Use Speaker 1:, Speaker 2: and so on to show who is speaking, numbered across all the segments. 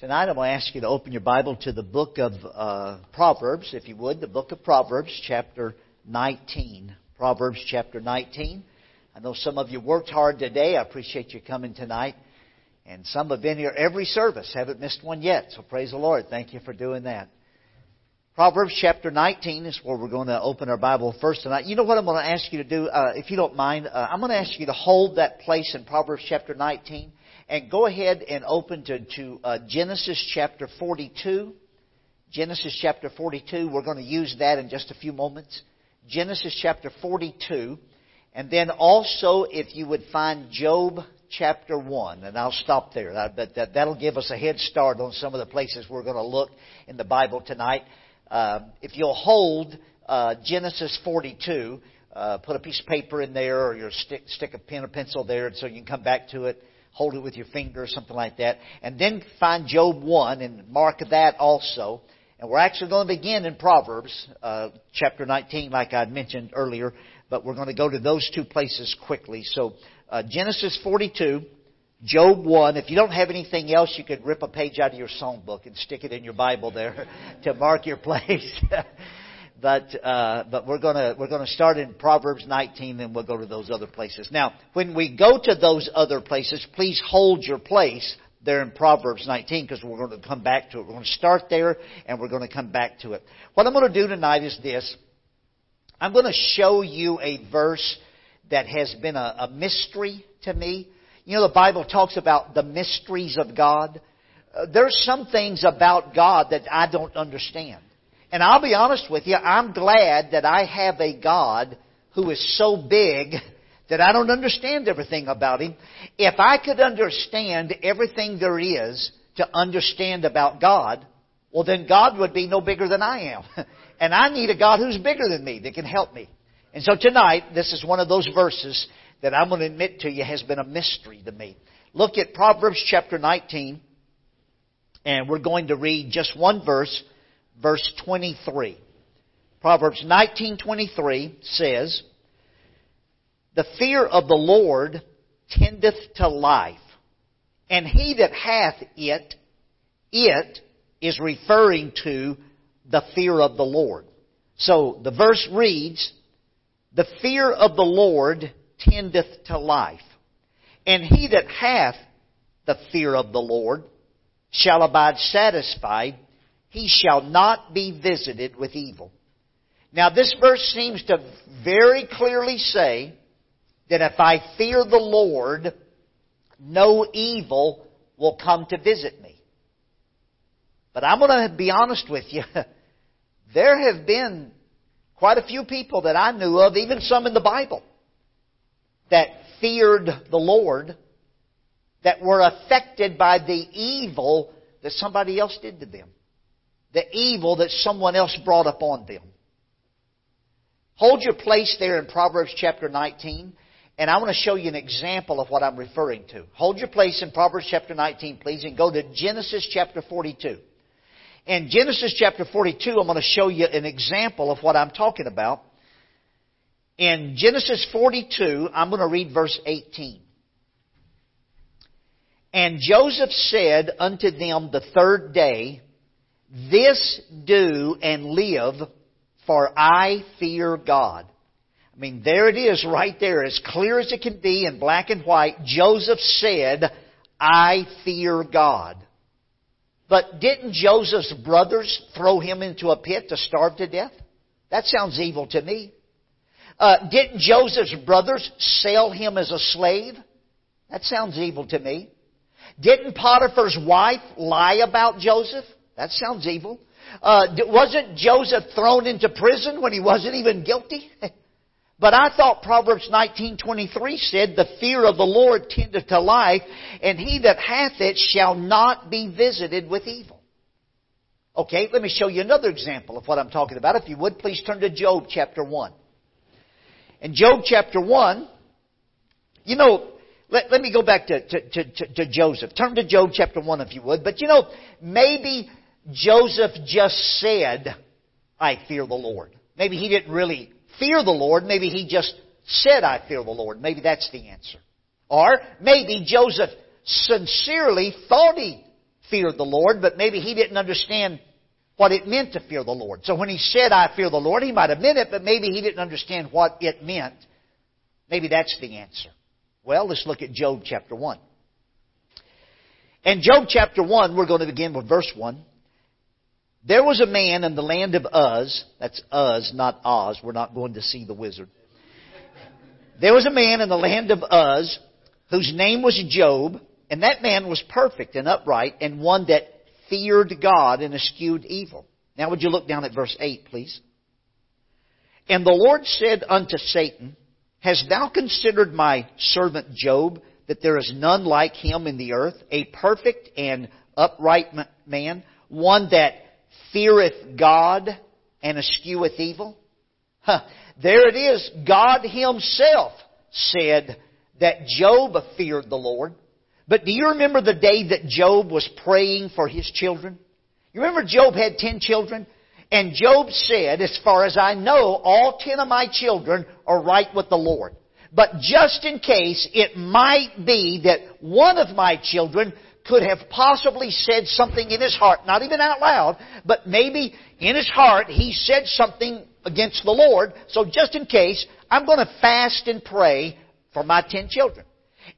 Speaker 1: Tonight I'm going to ask you to open your Bible to the book of uh, Proverbs, if you would, the book of Proverbs, chapter 19. Proverbs, chapter 19. I know some of you worked hard today. I appreciate you coming tonight. And some have been here every service, haven't missed one yet. So praise the Lord. Thank you for doing that. Proverbs chapter 19 is where we're going to open our Bible first tonight. You know what I'm going to ask you to do? Uh, if you don't mind, uh, I'm going to ask you to hold that place in Proverbs chapter 19 and go ahead and open to, to uh, Genesis chapter 42. Genesis chapter 42. We're going to use that in just a few moments. Genesis chapter 42. And then also, if you would find Job chapter 1, and I'll stop there. Bet that, that'll give us a head start on some of the places we're going to look in the Bible tonight. Uh, if you'll hold uh, Genesis 42, uh, put a piece of paper in there or your stick, stick a pen or pencil there so you can come back to it hold it with your finger or something like that. And then find Job 1 and mark that also. And we're actually going to begin in Proverbs, uh, chapter 19, like I'd mentioned earlier, but we're going to go to those two places quickly. So, uh, Genesis 42, Job 1. If you don't have anything else, you could rip a page out of your songbook and stick it in your Bible there to mark your place. but uh, but we're gonna we're gonna start in Proverbs 19, and we'll go to those other places. Now, when we go to those other places, please hold your place there in Proverbs 19 because we're going to come back to it. We're going to start there, and we're going to come back to it. What I'm going to do tonight is this: I'm going to show you a verse that has been a, a mystery to me. You know, the Bible talks about the mysteries of God. Uh, there's some things about God that I don't understand. And I'll be honest with you, I'm glad that I have a God who is so big that I don't understand everything about Him. If I could understand everything there is to understand about God, well then God would be no bigger than I am. And I need a God who's bigger than me that can help me. And so tonight, this is one of those verses that I'm going to admit to you has been a mystery to me. Look at Proverbs chapter 19, and we're going to read just one verse, verse 23. Proverbs 19:23 says, "The fear of the Lord tendeth to life, and he that hath it, it is referring to the fear of the Lord." So the verse reads, "The fear of the Lord tendeth to life, and he that hath the fear of the Lord shall abide satisfied he shall not be visited with evil. Now this verse seems to very clearly say that if I fear the Lord, no evil will come to visit me. But I'm going to be honest with you. There have been quite a few people that I knew of, even some in the Bible, that feared the Lord, that were affected by the evil that somebody else did to them the evil that someone else brought upon them. Hold your place there in Proverbs chapter 19, and I want to show you an example of what I'm referring to. Hold your place in Proverbs chapter 19, please, and go to Genesis chapter 42. In Genesis chapter 42, I'm going to show you an example of what I'm talking about. In Genesis 42, I'm going to read verse 18. And Joseph said unto them the third day, this do and live, for I fear God. I mean, there it is right there, as clear as it can be in black and white. Joseph said, I fear God. But didn't Joseph's brothers throw him into a pit to starve to death? That sounds evil to me. Uh, didn't Joseph's brothers sell him as a slave? That sounds evil to me. Didn't Potiphar's wife lie about Joseph? That sounds evil. Uh, wasn't Joseph thrown into prison when he wasn't even guilty? but I thought Proverbs 19:23 said, "The fear of the Lord tendeth to life, and he that hath it shall not be visited with evil." Okay, let me show you another example of what I'm talking about. If you would, please turn to Job chapter 1. In Job chapter 1, you know, let, let me go back to, to, to, to Joseph. Turn to Job chapter 1 if you would. But you know, maybe Joseph just said, I fear the Lord. Maybe he didn't really fear the Lord. Maybe he just said, I fear the Lord. Maybe that's the answer. Or maybe Joseph sincerely thought he feared the Lord, but maybe he didn't understand what it meant to fear the Lord. So when he said, I fear the Lord, he might have meant it, but maybe he didn't understand what it meant. Maybe that's the answer. Well, let's look at Job chapter 1. In Job chapter 1, we're going to begin with verse 1. There was a man in the land of Uz, that's Uz, not Oz, we're not going to see the wizard. There was a man in the land of Uz whose name was Job, and that man was perfect and upright and one that feared God and eschewed evil. Now would you look down at verse 8, please? And the Lord said unto Satan, Hast thou considered my servant Job, that there is none like him in the earth, a perfect and upright man, one that feareth God and escheweth evil? Huh. There it is. God Himself said that Job feared the Lord. But do you remember the day that Job was praying for his children? You remember Job had ten children? And Job said, as far as I know, all ten of my children are right with the Lord. But just in case, it might be that one of my children could have possibly said something in his heart, not even out loud, but maybe in his heart he said something against the Lord. So just in case, I'm going to fast and pray for my ten children.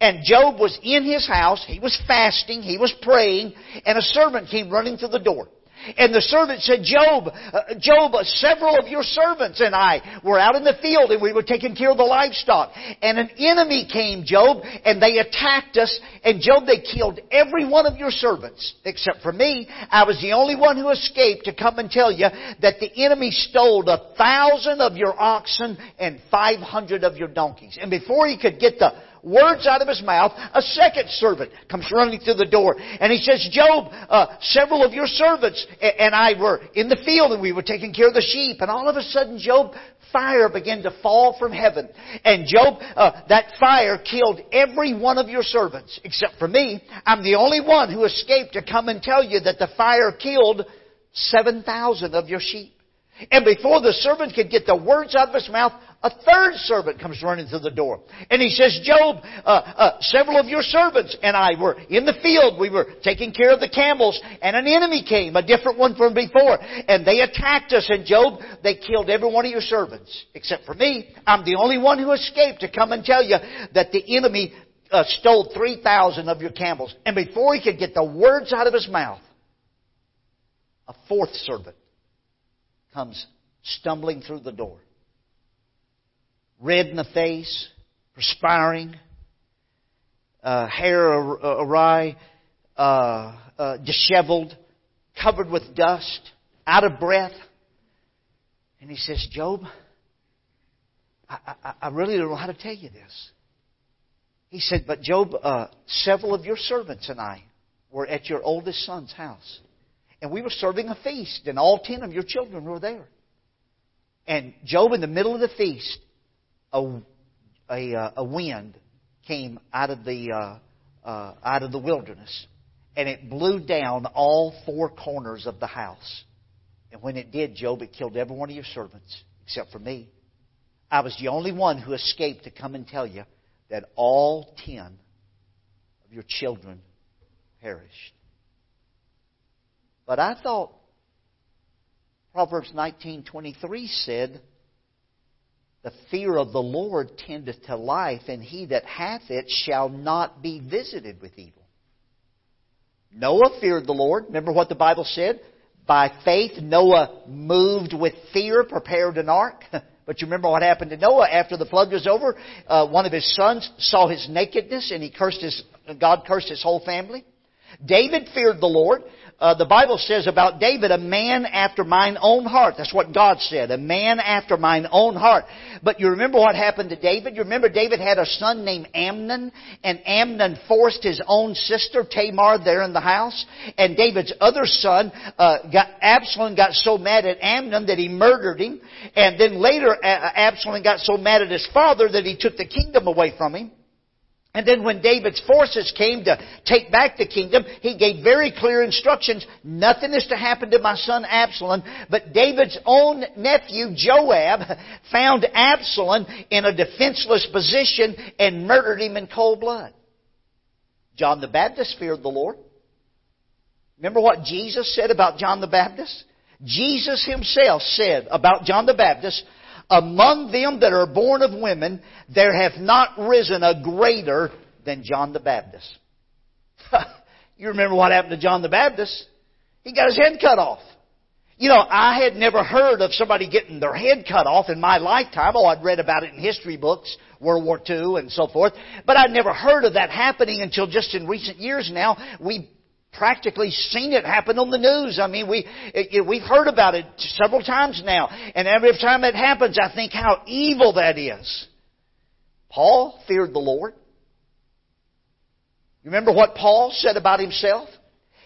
Speaker 1: And Job was in his house, he was fasting, he was praying, and a servant came running to the door. And the servant said, Job, uh, Job, several of your servants and I were out in the field and we were taking care of the livestock. And an enemy came, Job, and they attacked us. And Job, they killed every one of your servants, except for me. I was the only one who escaped to come and tell you that the enemy stole a thousand of your oxen and five hundred of your donkeys. And before he could get the words out of his mouth, a second servant comes running through the door. And he says, Job, uh, several of your servants and I were in the field and we were taking care of the sheep. And all of a sudden, Job, fire began to fall from heaven. And Job, uh, that fire killed every one of your servants, except for me. I'm the only one who escaped to come and tell you that the fire killed 7,000 of your sheep. And before the servant could get the words out of his mouth, a third servant comes running through the door. And he says, Job, uh, uh, several of your servants and I were in the field. We were taking care of the camels. And an enemy came, a different one from before. And they attacked us. And Job, they killed every one of your servants. Except for me. I'm the only one who escaped to come and tell you that the enemy uh, stole 3,000 of your camels. And before he could get the words out of his mouth, a fourth servant comes stumbling through the door red in the face, perspiring, uh, hair awry, uh, uh, disheveled, covered with dust, out of breath. And he says, Job, I, I, I really don't know how to tell you this. He said, But Job, uh, several of your servants and I were at your oldest son's house. And we were serving a feast, and all ten of your children were there. And Job, in the middle of the feast, a, a, uh, a wind came out of the uh, uh, out of the wilderness, and it blew down all four corners of the house. And when it did, Job, it killed every one of your servants except for me. I was the only one who escaped to come and tell you that all ten of your children perished. But I thought Proverbs 19:23 said the fear of the Lord tendeth to life, and he that hath it shall not be visited with evil. Noah feared the Lord. Remember what the Bible said? By faith, Noah moved with fear, prepared an ark. But you remember what happened to Noah after the flood was over? Uh, one of his sons saw his nakedness, and he cursed his. God cursed his whole family. David feared the Lord uh, the Bible says about David, a man after mine own heart. That's what God said, a man after mine own heart. But you remember what happened to David? You remember David had a son named Amnon, and Amnon forced his own sister Tamar there in the house, and David's other son, uh, got, Absalom got so mad at Amnon that he murdered him, and then later Absalom got so mad at his father that he took the kingdom away from him. And then when David's forces came to take back the kingdom, he gave very clear instructions. Nothing is to happen to my son Absalom. But David's own nephew Joab found Absalom in a defenseless position and murdered him in cold blood. John the Baptist feared the Lord. Remember what Jesus said about John the Baptist? Jesus himself said about John the Baptist, among them that are born of women, there hath not risen a greater than John the Baptist. you remember what happened to John the Baptist? He got his head cut off. You know, I had never heard of somebody getting their head cut off in my lifetime. Oh, I'd read about it in history books, World War II and so forth. But I'd never heard of that happening until just in recent years now. We practically seen it happen on the news. I mean, we, it, we've heard about it several times now. And every time it happens, I think how evil that is. Paul feared the Lord. You remember what Paul said about himself?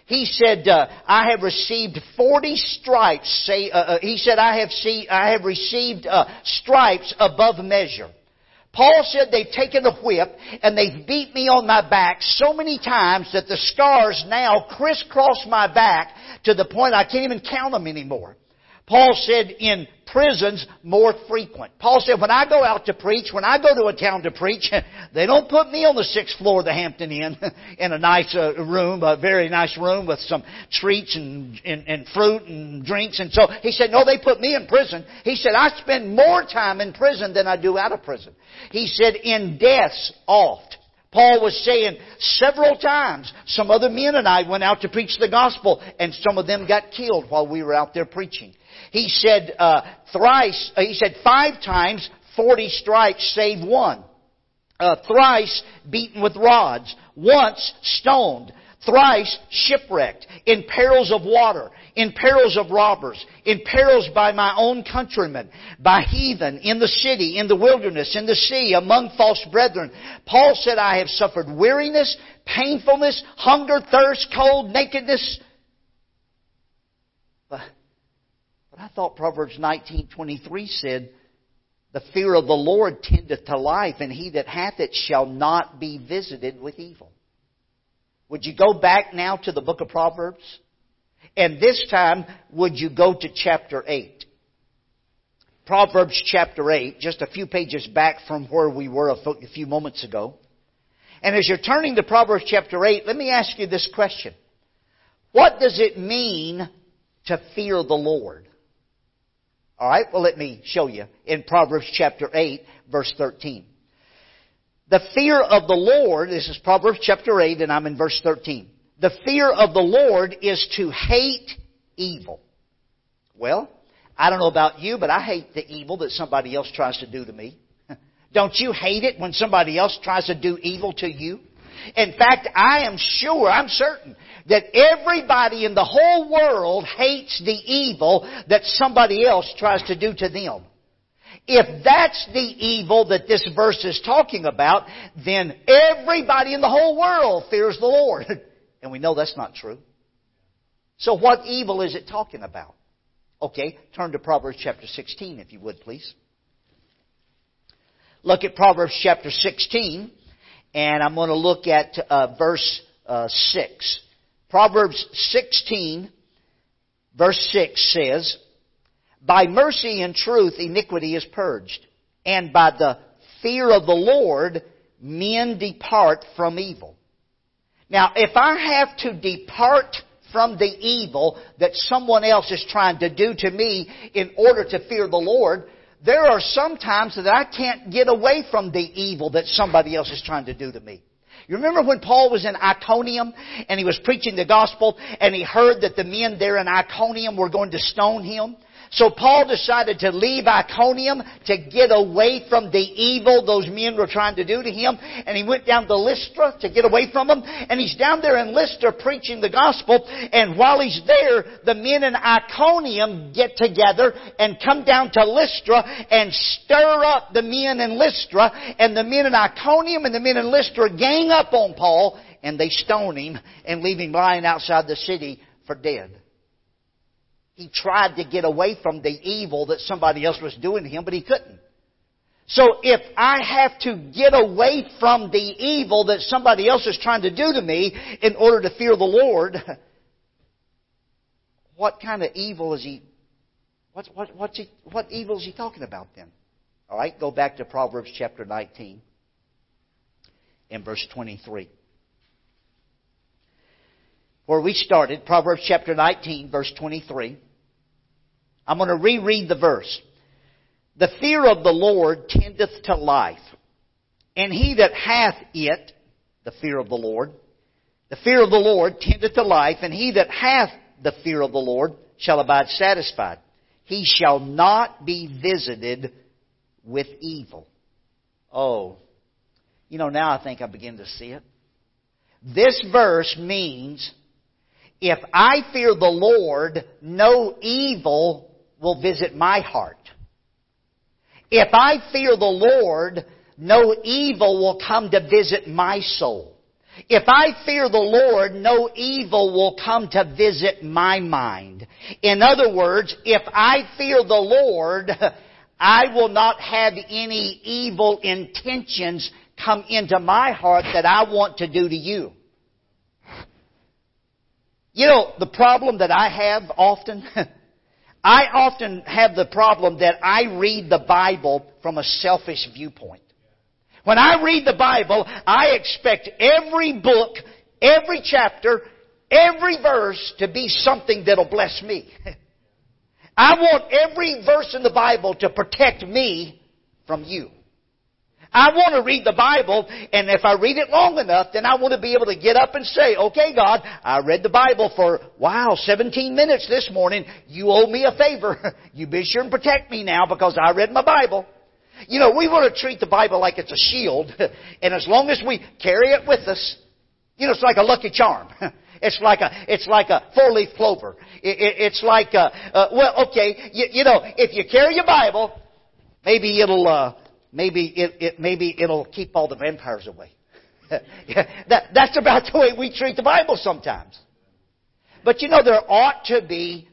Speaker 1: He said, uh, "I have received forty stripes." Say, uh, uh, he said, "I have see, I have received uh, stripes above measure." Paul said they've taken a whip and they've beat me on my back so many times that the scars now crisscross my back to the point I can't even count them anymore. Paul said in prisons more frequent. Paul said, when I go out to preach, when I go to a town to preach, they don't put me on the sixth floor of the Hampton Inn in a nice uh, room, a very nice room with some treats and, and, and fruit and drinks. And so he said, no, they put me in prison. He said, I spend more time in prison than I do out of prison. He said, in deaths oft. Paul was saying several times, some other men and I went out to preach the gospel, and some of them got killed while we were out there preaching. He said uh, thrice, uh, he said five times, 40 stripes save one. Uh, thrice beaten with rods. Once stoned. Thrice shipwrecked. In perils of water. In perils of robbers. In perils by my own countrymen. By heathen. In the city. In the wilderness. In the sea. Among false brethren. Paul said, I have suffered weariness, painfulness, hunger, thirst, cold, nakedness. But but I thought Proverbs 19:23 said, "The fear of the Lord tendeth to life, and he that hath it shall not be visited with evil." Would you go back now to the book of Proverbs? And this time, would you go to chapter 8? Proverbs chapter 8, just a few pages back from where we were a few moments ago. And as you're turning to Proverbs chapter 8, let me ask you this question. What does it mean to fear the Lord? All right, well, let me show you in Proverbs chapter 8, verse 13. The fear of the Lord, this is Proverbs chapter 8, and I'm in verse 13. The fear of the Lord is to hate evil. Well, I don't know about you, but I hate the evil that somebody else tries to do to me. Don't you hate it when somebody else tries to do evil to you? In fact, I am sure, I'm certain, that everybody in the whole world hates the evil that somebody else tries to do to them. If that's the evil that this verse is talking about, then everybody in the whole world fears the Lord. And we know that's not true. So what evil is it talking about? Okay, turn to Proverbs chapter 16 if you would please. Look at Proverbs chapter 16 and I'm going to look at uh, verse uh, 6. Proverbs 16, verse 6 says, By mercy and truth iniquity is purged, and by the fear of the Lord men depart from evil. Now, if I have to depart from the evil that someone else is trying to do to me in order to fear the Lord, there are some times that I can't get away from the evil that somebody else is trying to do to me. You remember when Paul was in Iconium and he was preaching the gospel and he heard that the men there in Iconium were going to stone him? So Paul decided to leave Iconium to get away from the evil those men were trying to do to him. And he went down to Lystra to get away from them. And he's down there in Lystra preaching the gospel. And while he's there, the men in Iconium get together and come down to Lystra and stir up the men in Lystra. And the men in Iconium and the men in Lystra gang up on Paul and they stone him and leave him lying outside the city for dead. He tried to get away from the evil that somebody else was doing to him, but he couldn't. So if I have to get away from the evil that somebody else is trying to do to me in order to fear the Lord, what kind of evil is he? What, what, what's he, what evil is he talking about then? All right, go back to Proverbs chapter 19 and verse 23. Where we started, Proverbs chapter 19, verse 23. I'm going to reread the verse. The fear of the Lord tendeth to life, and he that hath it, the fear of the Lord, the fear of the Lord tendeth to life, and he that hath the fear of the Lord shall abide satisfied. He shall not be visited with evil. Oh, you know, now I think I begin to see it. This verse means if I fear the Lord, no evil will visit my heart. If I fear the Lord, no evil will come to visit my soul. If I fear the Lord, no evil will come to visit my mind. In other words, if I fear the Lord, I will not have any evil intentions come into my heart that I want to do to you. You know, the problem that I have often, I often have the problem that I read the Bible from a selfish viewpoint. When I read the Bible, I expect every book, every chapter, every verse to be something that'll bless me. I want every verse in the Bible to protect me from you. I want to read the Bible, and if I read it long enough, then I want to be able to get up and say, okay, God, I read the Bible for, wow, 17 minutes this morning. You owe me a favor. You be sure and protect me now because I read my Bible. You know, we want to treat the Bible like it's a shield, and as long as we carry it with us, you know, it's like a lucky charm. It's like a, it's like a four-leaf clover. It, it, it's like a, uh, well, okay, you, you, know, if you carry your Bible, maybe it'll, uh, maybe it, it, maybe it'll keep all the vampires away. that, that's about the way we treat the Bible sometimes. But you know, there ought to be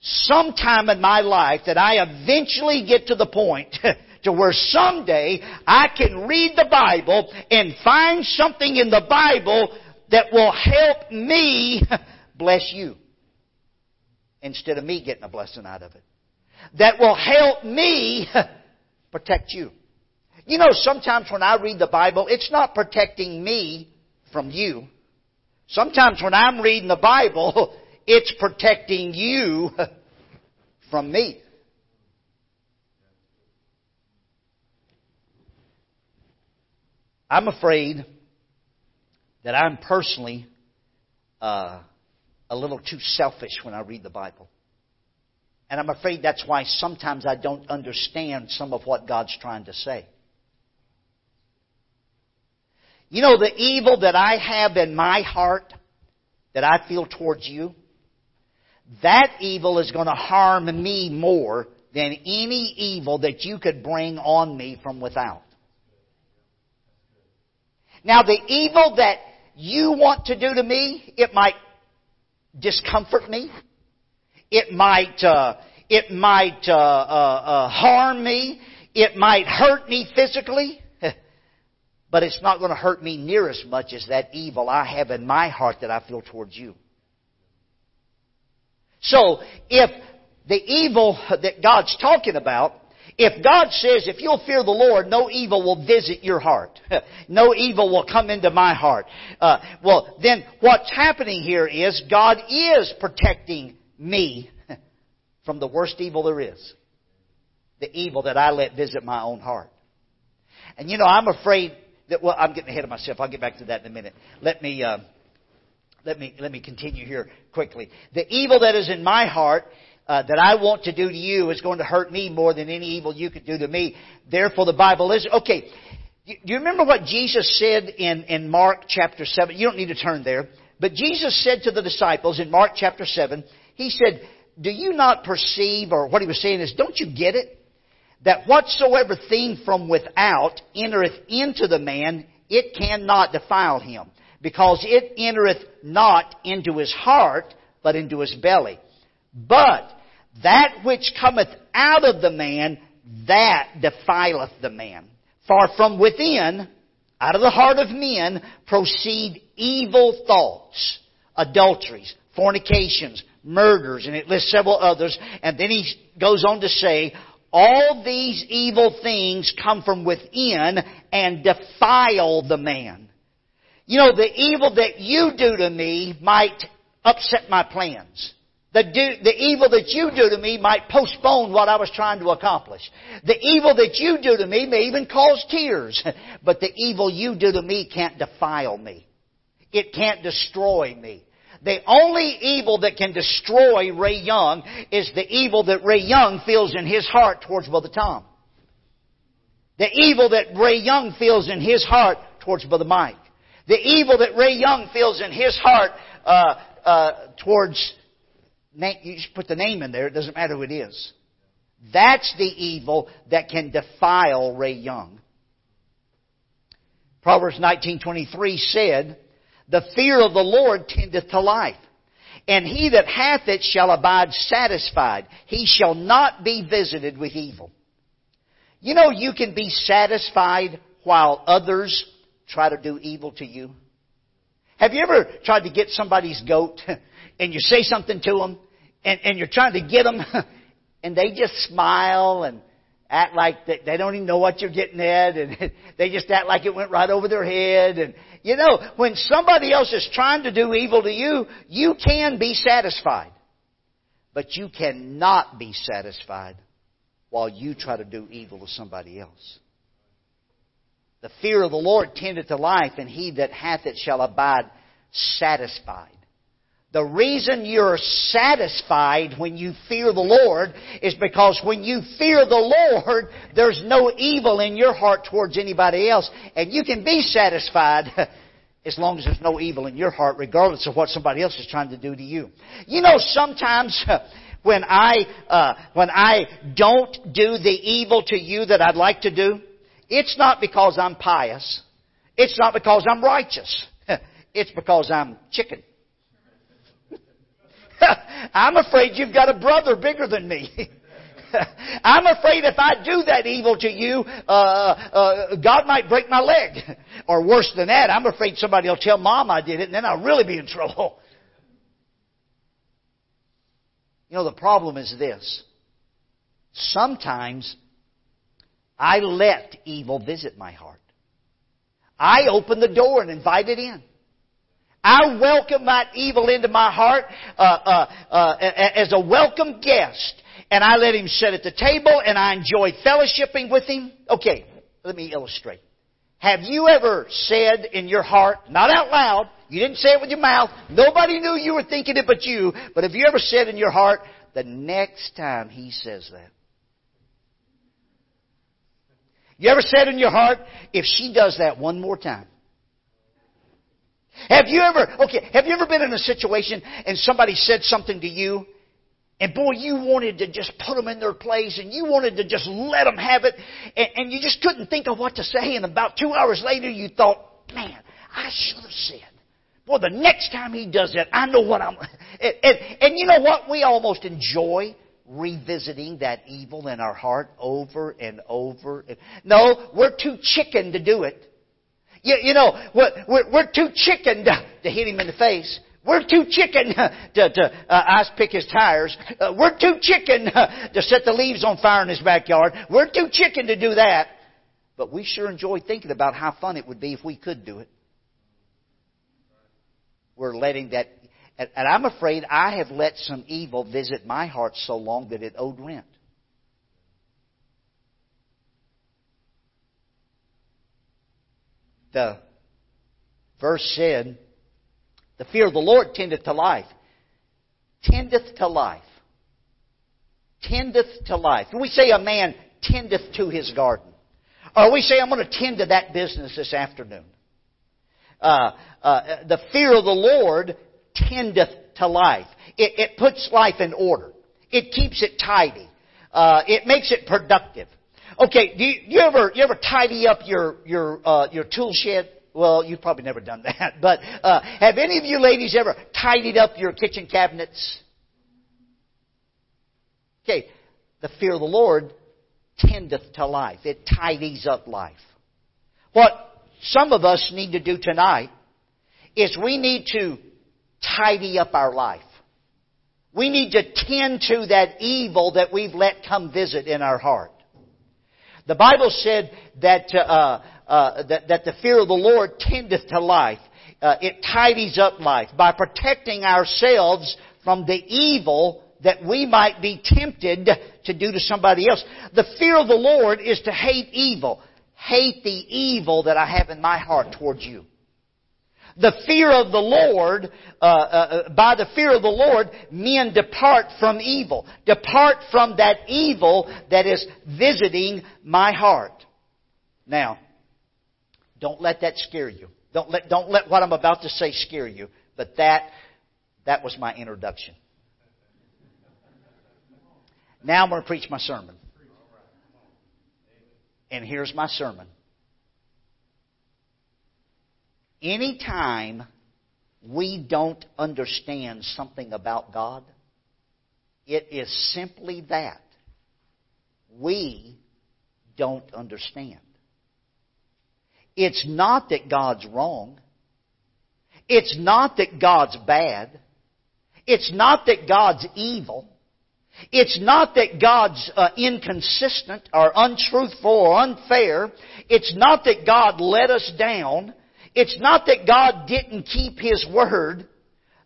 Speaker 1: some time in my life that I eventually get to the point to where someday I can read the Bible and find something in the Bible that will help me bless you instead of me getting a blessing out of it. That will help me protect you. You know, sometimes when I read the Bible, it's not protecting me from you. Sometimes when I'm reading the Bible, it's protecting you from me. I'm afraid that I'm personally uh, a little too selfish when I read the Bible. And I'm afraid that's why sometimes I don't understand some of what God's trying to say. You know, the evil that I have in my heart, that I feel towards you, that evil is going to harm me more than any evil that you could bring on me from without. Now, the evil that you want to do to me, it might discomfort me. It might, uh, it might uh, uh, uh harm me. It might hurt me physically. But it's not going to hurt me near as much as that evil I have in my heart that I feel towards you. So, if the evil that God's talking about if God says, if you'll fear the Lord, no evil will visit your heart. no evil will come into my heart. Uh, well, then what's happening here is God is protecting me from the worst evil there is. The evil that I let visit my own heart. And you know, I'm afraid that, well, I'm getting ahead of myself. I'll get back to that in a minute. Let me, uh, let me, let me continue here quickly. The evil that is in my heart uh, that I want to do to you is going to hurt me more than any evil you could do to me. Therefore, the Bible is okay. Do you remember what Jesus said in in Mark chapter seven? You don't need to turn there, but Jesus said to the disciples in Mark chapter seven. He said, "Do you not perceive?" Or what he was saying is, "Don't you get it? That whatsoever thing from without entereth into the man, it cannot defile him, because it entereth not into his heart, but into his belly." But that which cometh out of the man, that defileth the man. For from within, out of the heart of men, proceed evil thoughts, adulteries, fornications, murders, and it lists several others. And then he goes on to say, all these evil things come from within and defile the man. You know, the evil that you do to me might upset my plans. The, do, the evil that you do to me might postpone what I was trying to accomplish. The evil that you do to me may even cause tears. But the evil you do to me can't defile me. It can't destroy me. The only evil that can destroy Ray Young is the evil that Ray Young feels in his heart towards Brother Tom. The evil that Ray Young feels in his heart towards Brother Mike. The evil that Ray Young feels in his heart uh, uh, towards, you just put the name in there, it doesn't matter who it is. That's the evil that can defile Ray Young. Proverbs 19:23 said, "The fear of the Lord tendeth to life, and he that hath it shall abide satisfied. He shall not be visited with evil." You know you can be satisfied while others try to do evil to you? Have you ever tried to get somebody's goat and you say something to them and, and you're trying to get them and they just smile and act like they, they don't even know what you're getting at and they just act like it went right over their head and you know when somebody else is trying to do evil to you you can be satisfied but you cannot be satisfied while you try to do evil to somebody else the fear of the Lord tendeth to life, and he that hath it shall abide satisfied. The reason you're satisfied when you fear the Lord is because when you fear the Lord, there's no evil in your heart towards anybody else. And you can be satisfied as long as there's no evil in your heart, regardless of what somebody else is trying to do to you. You know, sometimes when I, uh, when I don't do the evil to you that I'd like to do, it's not because I'm pious. It's not because I'm righteous. It's because I'm chicken. I'm afraid you've got a brother bigger than me. I'm afraid if I do that evil to you, uh, uh, God might break my leg. Or worse than that, I'm afraid somebody will tell mom I did it and then I'll really be in trouble. You know, the problem is this. Sometimes I let evil visit my heart. I open the door and invite it in. I welcome that evil into my heart uh, uh, uh, as a welcome guest, and I let him sit at the table, and I enjoy fellowshipping with him. Okay, let me illustrate. Have you ever said in your heart, not out loud, you didn't say it with your mouth, nobody knew you were thinking it but you, but have you ever said in your heart, the next time he says that, you ever said in your heart, if she does that one more time? Have you ever, okay, have you ever been in a situation and somebody said something to you and boy, you wanted to just put them in their place and you wanted to just let them have it and, and you just couldn't think of what to say and about two hours later you thought, man, I should have said. Boy, the next time he does that, I know what I'm. And, and, and you know what? We almost enjoy revisiting that evil in our heart over and over. No, we're too chicken to do it. You, you know, we're, we're, too chicken to, to hit him in the face. We're too chicken to, to uh, ice pick his tires. Uh, we're too chicken to set the leaves on fire in his backyard. We're too chicken to do that. But we sure enjoy thinking about how fun it would be if we could do it. We're letting that and, and I'm afraid I have let some evil visit my heart so long that it owed rent. The verse said, The fear of the Lord tendeth to life. Tendeth to life. Tendeth to life. When we say a man tendeth to his garden, or we say, I'm going to tend to that business this afternoon. Uh, uh, the fear of the Lord tendeth to life. It, it puts life in order. It keeps it tidy. Uh, it makes it productive. Okay, do you, you ever you ever tidy up your your uh, your tool shed? Well, you've probably never done that, but uh, have any of you ladies ever tidied up your kitchen cabinets? Okay, the fear of the Lord tendeth to life. It tidies up life. What some of us need to do tonight is we need to tidy up our life. We need to tend to that evil that we've let come visit in our heart. The Bible said that, uh, uh, that, that, the fear of the Lord tendeth to life. Uh, uh, it tidies up life by protecting ourselves from the evil that we might be tempted to do to somebody else. The fear of the Lord is to hate evil. Hate the evil that I have in my heart towards you. The fear of the Lord, uh, uh, uh, by the fear of the Lord, men depart from evil. Depart from that evil that is visiting my heart. Now, don't let that scare you. Don't let, don't let what I'm about to say scare you. But that, that was my introduction. Now I'm going to preach my sermon. And here's my sermon. Anytime we don't understand something about God, it is simply that. We don't understand. It's not that God's wrong. It's not that God's bad. It's not that God's evil. It's not that God's uh, inconsistent or untruthful or unfair. It's not that God let us down. It's not that God didn't keep His word.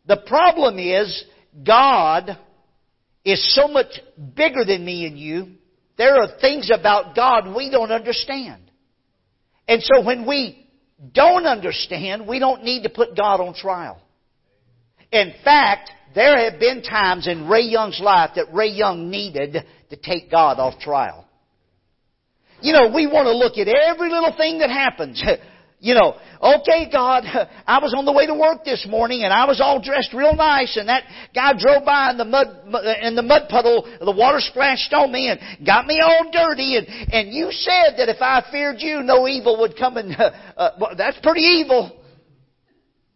Speaker 1: The problem is God is so much bigger than me and you. There are things about God we don't understand. And so when we don't understand, we don't need to put God on trial. In fact, there have been times in Ray Young's life that Ray Young needed to take God off trial. You know, we want to look at every little thing that happens. You know, okay, God, I was on the way to work this morning and I was all dressed real nice and that guy drove by in the mud, in the mud puddle, the water splashed on me and got me all dirty and, and you said that if I feared you, no evil would come and, uh, uh, that's pretty evil.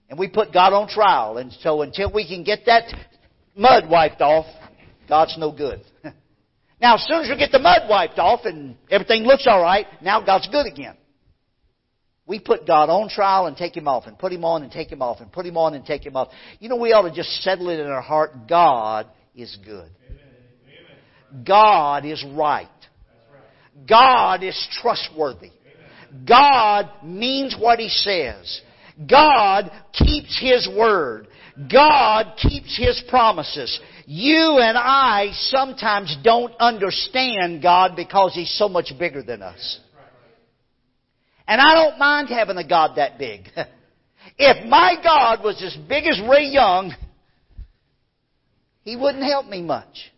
Speaker 1: And we put God on trial and so until we can get that mud wiped off, God's no good. Now, as soon as we get the mud wiped off and everything looks all right, now God's good again. We put God on trial and take Him off, and put Him on and take Him off, and put Him on and take Him off. You know, we ought to just settle it in our heart. God is good. God is right. God is trustworthy. God means what He says. God keeps His word. God keeps His promises. You and I sometimes don't understand God because He's so much bigger than us. And I don't mind having a God that big. if my God was as big as Ray Young, he wouldn't help me much.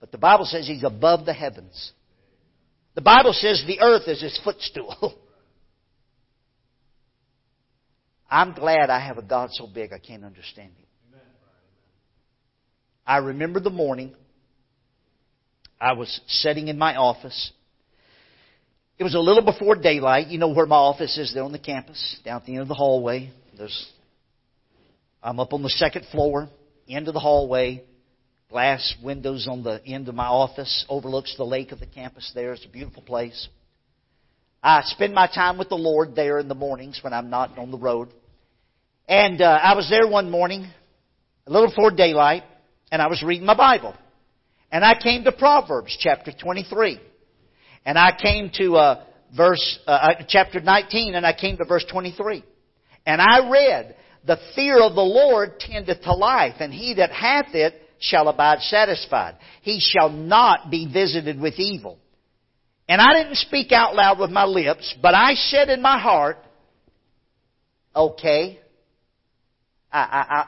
Speaker 1: But the Bible says he's above the heavens. The Bible says the earth is his footstool. I'm glad I have a God so big I can't understand him. I remember the morning I was sitting in my office it was a little before daylight. You know where my office is there on the campus, down at the end of the hallway. There's, I'm up on the second floor, end of the hallway, glass windows on the end of my office, overlooks the lake of the campus there. It's a beautiful place. I spend my time with the Lord there in the mornings when I'm not on the road. And uh, I was there one morning, a little before daylight, and I was reading my Bible. And I came to Proverbs chapter 23. And I came to uh, verse uh, uh, chapter 19, and I came to verse 23. And I read, "The fear of the Lord tendeth to life, and he that hath it shall abide satisfied. He shall not be visited with evil." And I didn't speak out loud with my lips, but I said in my heart, "Okay." I,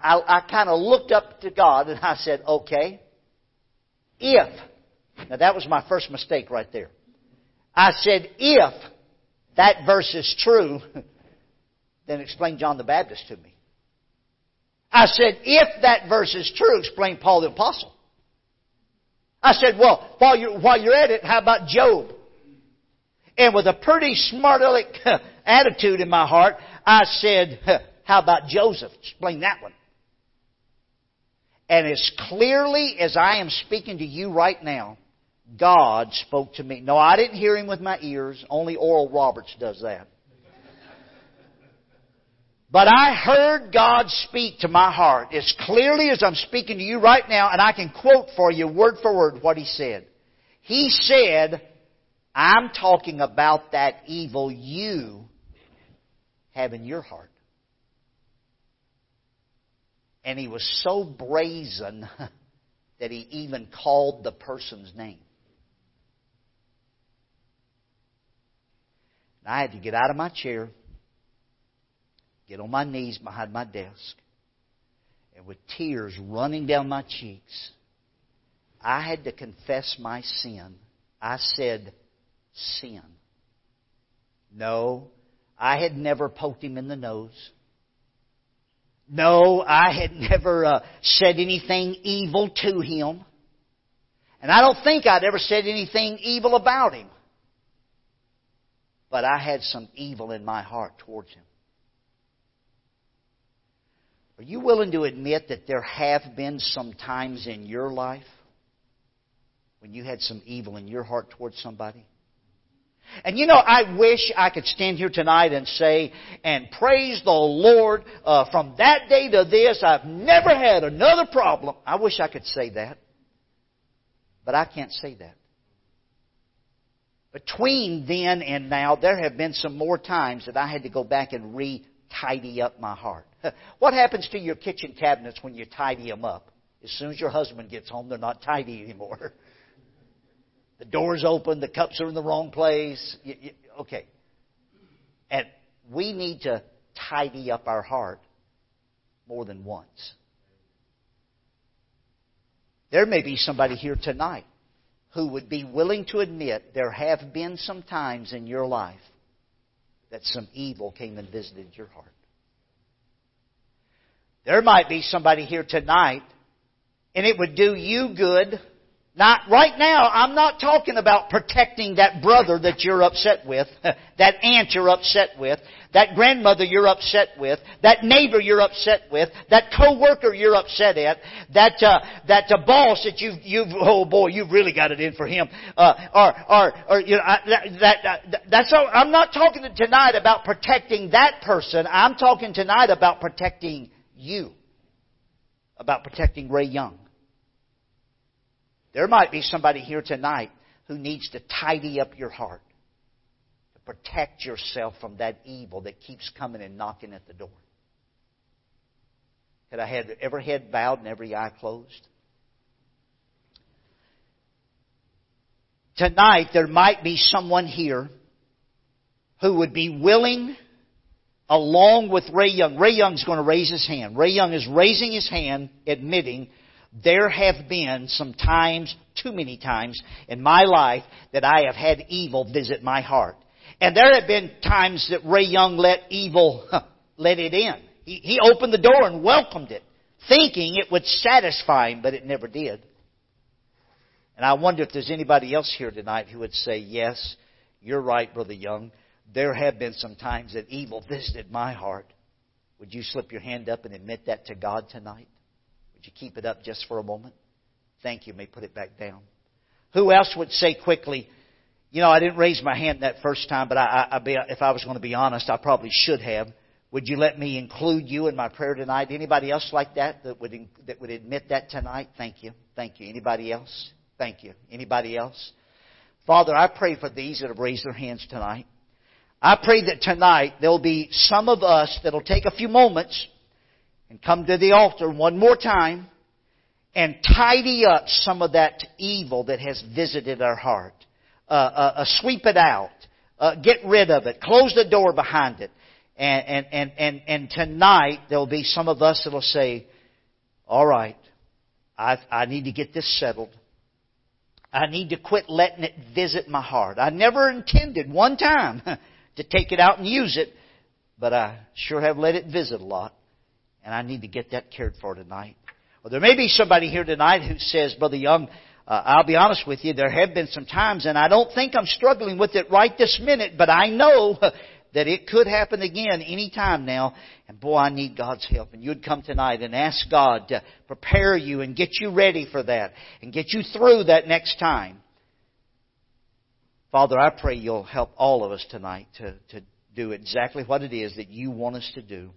Speaker 1: I, I, I kind of looked up to God and I said, "Okay." If now that was my first mistake right there. I said, if that verse is true, then explain John the Baptist to me. I said, if that verse is true, explain Paul the Apostle. I said, well, while you're, while you're at it, how about Job? And with a pretty smart aleck attitude in my heart, I said, how about Joseph? Explain that one. And as clearly as I am speaking to you right now, God spoke to me. No, I didn't hear him with my ears. Only Oral Roberts does that. But I heard God speak to my heart as clearly as I'm speaking to you right now, and I can quote for you word for word what He said. He said, I'm talking about that evil you have in your heart. And he was so brazen that he even called the person's name. I had to get out of my chair, get on my knees behind my desk, and with tears running down my cheeks, I had to confess my sin. I said, Sin. No, I had never poked him in the nose. No, I had never uh, said anything evil to him. And I don't think I'd ever said anything evil about him. But I had some evil in my heart towards him. Are you willing to admit that there have been some times in your life when you had some evil in your heart towards somebody? And you know, I wish I could stand here tonight and say, and praise the Lord, uh, from that day to this, I've never had another problem. I wish I could say that. But I can't say that. Between then and now, there have been some more times that I had to go back and re-tidy up my heart. What happens to your kitchen cabinets when you tidy them up? As soon as your husband gets home, they're not tidy anymore. The door's open, the cups are in the wrong place. Okay. And we need to tidy up our heart more than once. There may be somebody here tonight who would be willing to admit there have been some times in your life that some evil came and visited your heart. There might be somebody here tonight, and it would do you good now, right now, I'm not talking about protecting that brother that you're upset with, that aunt you're upset with, that grandmother you're upset with, that neighbor you're upset with, that coworker you're upset at, that uh, that uh, boss that you've you've oh boy you've really got it in for him, uh, or or or you know I, that, that that's all, I'm not talking tonight about protecting that person. I'm talking tonight about protecting you, about protecting Ray Young. There might be somebody here tonight who needs to tidy up your heart, to protect yourself from that evil that keeps coming and knocking at the door. Could I had every head bowed and every eye closed? Tonight, there might be someone here who would be willing, along with Ray Young. Ray Young's going to raise his hand. Ray Young is raising his hand, admitting there have been some times, too many times, in my life that I have had evil visit my heart. And there have been times that Ray Young let evil let it in. He, he opened the door and welcomed it, thinking it would satisfy him, but it never did. And I wonder if there's anybody else here tonight who would say, yes, you're right, Brother Young. There have been some times that evil visited my heart. Would you slip your hand up and admit that to God tonight? You keep it up just for a moment? Thank you. May put it back down. Who else would say quickly, you know, I didn't raise my hand that first time, but I, I, I, if I was going to be honest, I probably should have. Would you let me include you in my prayer tonight? Anybody else like that that would that would admit that tonight? Thank you. Thank you. Anybody else? Thank you. Anybody else? Father, I pray for these that have raised their hands tonight. I pray that tonight there'll be some of us that'll take a few moments and come to the altar one more time and tidy up some of that evil that has visited our heart. Uh, uh, uh, sweep it out. Uh, get rid of it. Close the door behind it. And, and, and, and, and tonight there'll be some of us that'll say, all right, I, I need to get this settled. I need to quit letting it visit my heart. I never intended one time to take it out and use it, but I sure have let it visit a lot and I need to get that cared for tonight. Or there may be somebody here tonight who says, Brother Young, uh, I'll be honest with you, there have been some times, and I don't think I'm struggling with it right this minute, but I know that it could happen again any time now. And boy, I need God's help. And you'd come tonight and ask God to prepare you and get you ready for that and get you through that next time. Father, I pray you'll help all of us tonight to, to do exactly what it is that you want us to do.